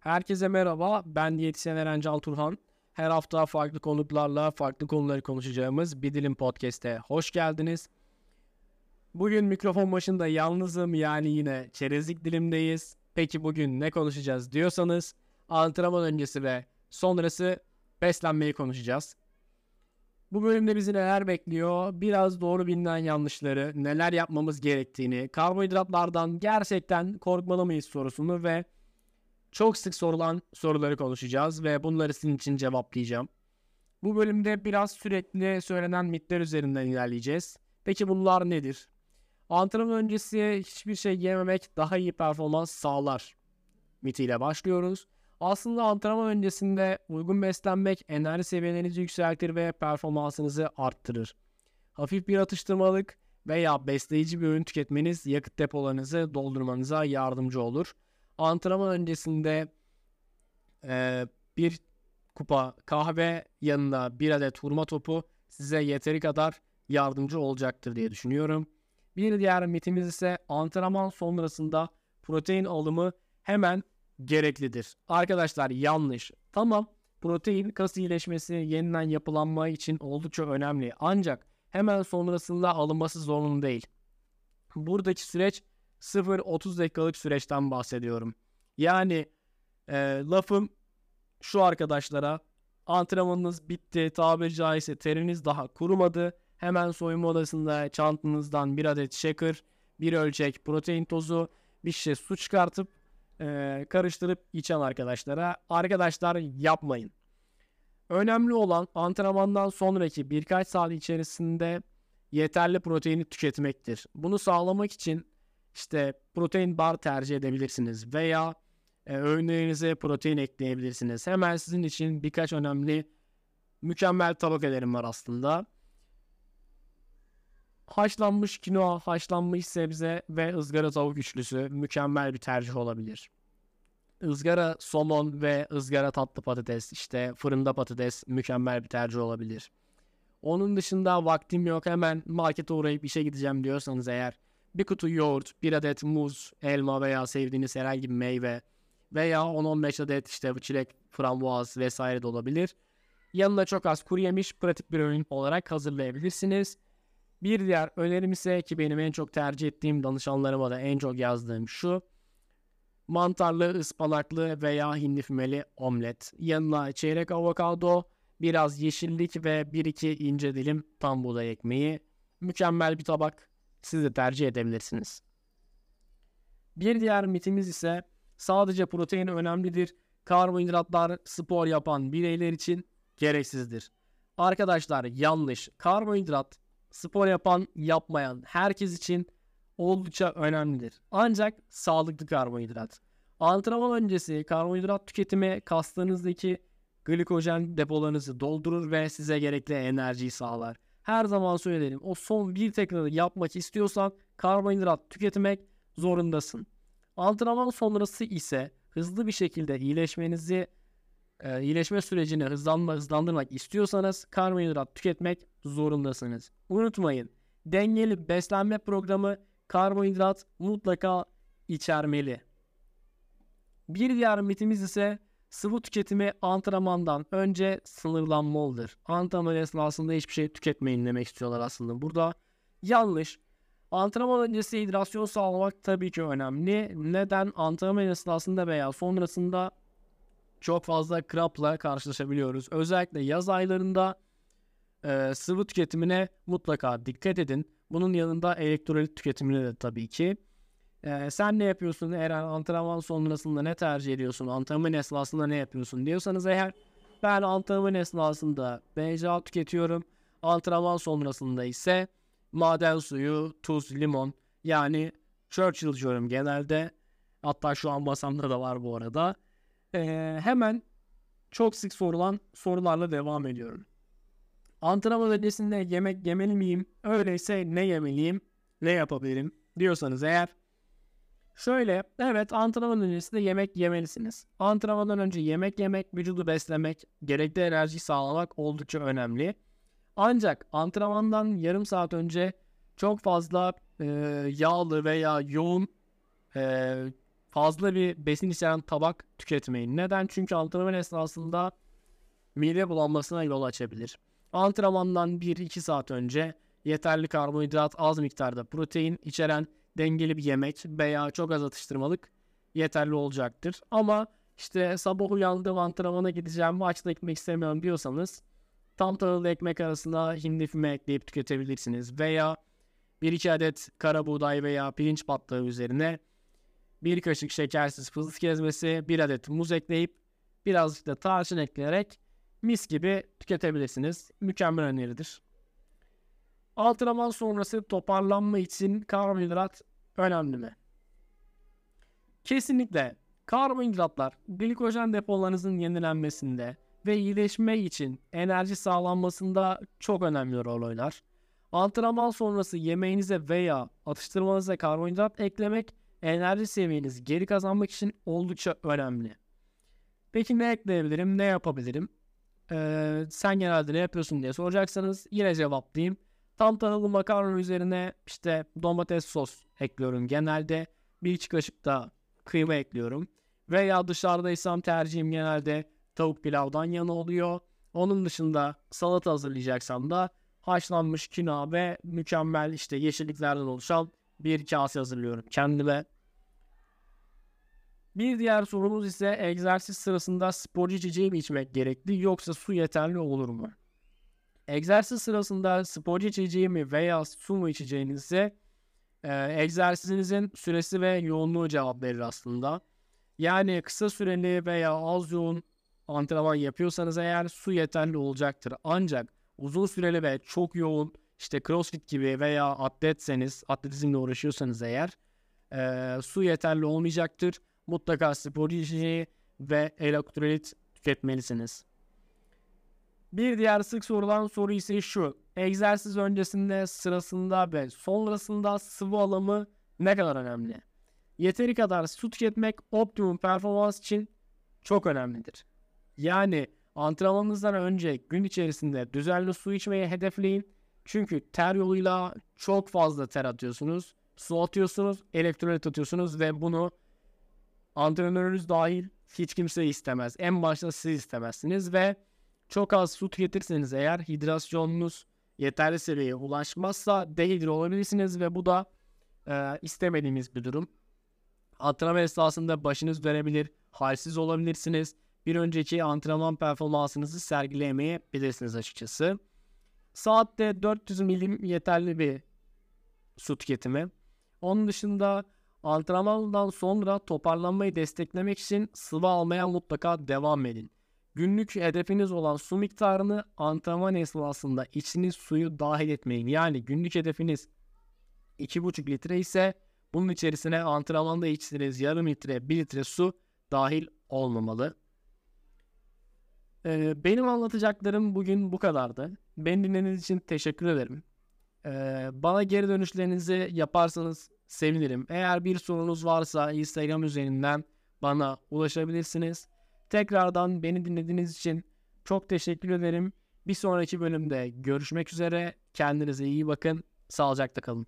Herkese merhaba. Ben diyetisyen Eren Can Turhan. Her hafta farklı konuklarla farklı konuları konuşacağımız Bir Dilim Podcast'e hoş geldiniz. Bugün mikrofon başında yalnızım yani yine çerezlik dilimdeyiz. Peki bugün ne konuşacağız diyorsanız antrenman öncesi ve sonrası beslenmeyi konuşacağız. Bu bölümde bizi neler bekliyor? Biraz doğru bilinen yanlışları, neler yapmamız gerektiğini, karbonhidratlardan gerçekten korkmalı mıyız sorusunu ve çok sık sorulan soruları konuşacağız ve bunları sizin için cevaplayacağım. Bu bölümde biraz sürekli söylenen mitler üzerinden ilerleyeceğiz. Peki bunlar nedir? Antrenman öncesi hiçbir şey yememek daha iyi performans sağlar mitiyle başlıyoruz. Aslında antrenman öncesinde uygun beslenmek enerji seviyelerinizi yükseltir ve performansınızı arttırır. Hafif bir atıştırmalık veya besleyici bir öğün tüketmeniz yakıt depolarınızı doldurmanıza yardımcı olur. Antrenman öncesinde e, bir kupa kahve yanında bir adet hurma topu size yeteri kadar yardımcı olacaktır diye düşünüyorum. Bir diğer mitimiz ise antrenman sonrasında protein alımı hemen gereklidir. Arkadaşlar yanlış. Tamam protein kas iyileşmesi yeniden yapılanma için oldukça önemli. Ancak hemen sonrasında alınması zorunlu değil. Buradaki süreç 0-30 dakikalık süreçten bahsediyorum. Yani e, lafım şu arkadaşlara antrenmanınız bitti tabiri caizse teriniz daha kurumadı. Hemen soyunma odasında çantanızdan bir adet shaker, bir ölçek protein tozu, bir şişe su çıkartıp e, karıştırıp içen arkadaşlara. Arkadaşlar yapmayın. Önemli olan antrenmandan sonraki birkaç saat içerisinde yeterli proteini tüketmektir. Bunu sağlamak için işte protein bar tercih edebilirsiniz veya e, öğünlerinize protein ekleyebilirsiniz. Hemen sizin için birkaç önemli mükemmel tabak ederim var aslında. Haşlanmış kinoa, haşlanmış sebze ve ızgara tavuk üçlüsü mükemmel bir tercih olabilir. Izgara somon ve ızgara tatlı patates, işte fırında patates mükemmel bir tercih olabilir. Onun dışında vaktim yok hemen markete uğrayıp işe gideceğim diyorsanız eğer bir kutu yoğurt, bir adet muz, elma veya sevdiğiniz herhangi bir meyve veya 10-15 adet işte çilek, frambuaz vesaire de olabilir. Yanına çok az kuru yemiş pratik bir öğün olarak hazırlayabilirsiniz. Bir diğer önerim ise ki benim en çok tercih ettiğim danışanlarıma da en çok yazdığım şu. Mantarlı, ıspanaklı veya hindi fümeli omlet. Yanına çeyrek avokado, biraz yeşillik ve 1-2 ince dilim tam buğday ekmeği. Mükemmel bir tabak. Siz de tercih edebilirsiniz. Bir diğer mitimiz ise sadece protein önemlidir. Karbonhidratlar spor yapan bireyler için gereksizdir. Arkadaşlar yanlış. Karbonhidrat spor yapan, yapmayan herkes için oldukça önemlidir. Ancak sağlıklı karbonhidrat. Antrenman öncesi karbonhidrat tüketimi kaslarınızdaki glikojen depolarınızı doldurur ve size gerekli enerjiyi sağlar. Her zaman söylerim o son bir tekrarı yapmak istiyorsan karbonhidrat tüketmek zorundasın. Antrenman sonrası ise hızlı bir şekilde iyileşmenizi e, iyileşme sürecini hızlanma, hızlandırmak istiyorsanız karbonhidrat tüketmek zorundasınız. Unutmayın dengeli beslenme programı karbonhidrat mutlaka içermeli. Bir diğer mitimiz ise sıvı tüketimi antrenmandan önce sınırlanmalıdır. Antrenman esnasında hiçbir şey tüketmeyin demek istiyorlar aslında. Burada yanlış. Antrenman öncesi hidrasyon sağlamak tabii ki önemli. Neden? Antrenman esnasında veya sonrasında çok fazla krampla karşılaşabiliyoruz. Özellikle yaz aylarında e, sıvı tüketimine mutlaka dikkat edin. Bunun yanında elektrolit tüketimine de tabii ki. E, sen ne yapıyorsun eğer antrenman sonrasında ne tercih ediyorsun? Antrenman esnasında ne yapıyorsun diyorsanız eğer ben antrenman esnasında BCA tüketiyorum. Antrenman sonrasında ise maden suyu, tuz, limon yani Churchill içiyorum genelde. Hatta şu an masamda da var bu arada. Ee, hemen çok sık sorulan sorularla devam ediyorum. Antrenman öncesinde yemek yemeli miyim? Öyleyse ne yemeliyim? Ne yapabilirim? Diyorsanız eğer Şöyle, evet antrenman öncesinde yemek yemelisiniz. Antrenmandan önce yemek yemek, vücudu beslemek, gerekli enerji sağlamak oldukça önemli. Ancak antrenmandan yarım saat önce çok fazla e, yağlı veya yoğun e, fazla bir besin içeren tabak tüketmeyin. Neden? Çünkü antrenman esnasında mide bulanmasına yol açabilir. Antrenmandan 1-2 saat önce yeterli karbonhidrat, az miktarda protein içeren dengeli bir yemek veya çok az atıştırmalık yeterli olacaktır. Ama işte sabah uyandım antrenmana gideceğim maçta ekmek istemiyorum diyorsanız tam tahıllı ekmek arasına hindi füme ekleyip tüketebilirsiniz. Veya 1-2 adet kara buğday veya pirinç patlağı üzerine bir kaşık şekersiz fıstık kezmesi, bir adet muz ekleyip birazcık da tarçın ekleyerek mis gibi tüketebilirsiniz. Mükemmel öneridir. Antrenman sonrası toparlanma için karbonhidrat önemli mi? Kesinlikle. Karbonhidratlar glikojen depolarınızın yenilenmesinde ve iyileşme için enerji sağlanmasında çok önemli rol oynar. Antrenman sonrası yemeğinize veya atıştırmanıza karbonhidrat eklemek enerji seviyenizi geri kazanmak için oldukça önemli. Peki ne ekleyebilirim, ne yapabilirim? Ee, sen genelde ne yapıyorsun diye soracaksanız yine cevaplayayım. Tam tahıllı makarna üzerine işte domates sos ekliyorum genelde. Bir iki kaşık da kıyma ekliyorum. Veya dışarıdaysam tercihim genelde tavuk pilavdan yana oluyor. Onun dışında salata hazırlayacaksam da haşlanmış kina ve mükemmel işte yeşilliklerden oluşan bir kase hazırlıyorum kendime. Bir diğer sorumuz ise egzersiz sırasında sporcu içeceği mi içmek gerekli yoksa su yeterli olur mu? Egzersiz sırasında sporcu içeceği mi veya su mu içeceğinizse e, egzersizinizin süresi ve yoğunluğu cevap verir aslında. Yani kısa süreli veya az yoğun antrenman yapıyorsanız eğer su yeterli olacaktır. Ancak uzun süreli ve çok yoğun işte crossfit gibi veya atletseniz, atletizmle uğraşıyorsanız eğer e, su yeterli olmayacaktır. Mutlaka spor içeceği ve elektrolit tüketmelisiniz. Bir diğer sık sorulan soru ise şu. Egzersiz öncesinde, sırasında ve sonrasında sıvı alımı ne kadar önemli? Yeteri kadar su tüketmek optimum performans için çok önemlidir. Yani antrenmanınızdan önce gün içerisinde düzenli su içmeyi hedefleyin. Çünkü ter yoluyla çok fazla ter atıyorsunuz. Su atıyorsunuz, elektrolit atıyorsunuz ve bunu antrenörünüz dahil hiç kimse istemez. En başta siz istemezsiniz ve çok az su tüketirseniz eğer hidrasyonunuz yeterli seviyeye ulaşmazsa dehidre olabilirsiniz ve bu da e, istemediğimiz bir durum. Antrenman esnasında başınız dönebilir, halsiz olabilirsiniz. Bir önceki antrenman performansınızı sergileyemeyebilirsiniz açıkçası. Saatte 400 milim yeterli bir su tüketimi. Onun dışında antrenmandan sonra toparlanmayı desteklemek için sıvı almaya mutlaka devam edin. Günlük hedefiniz olan su miktarını antrenman esnasında içiniz suyu dahil etmeyin. Yani günlük hedefiniz 2,5 litre ise bunun içerisine antrenmanda içtiğiniz yarım litre, 1 litre su dahil olmamalı. Ee, benim anlatacaklarım bugün bu kadardı. Beni dinlediğiniz için teşekkür ederim. Ee, bana geri dönüşlerinizi yaparsanız sevinirim. Eğer bir sorunuz varsa Instagram üzerinden bana ulaşabilirsiniz. Tekrardan beni dinlediğiniz için çok teşekkür ederim. Bir sonraki bölümde görüşmek üzere. Kendinize iyi bakın. Sağlıcakla kalın.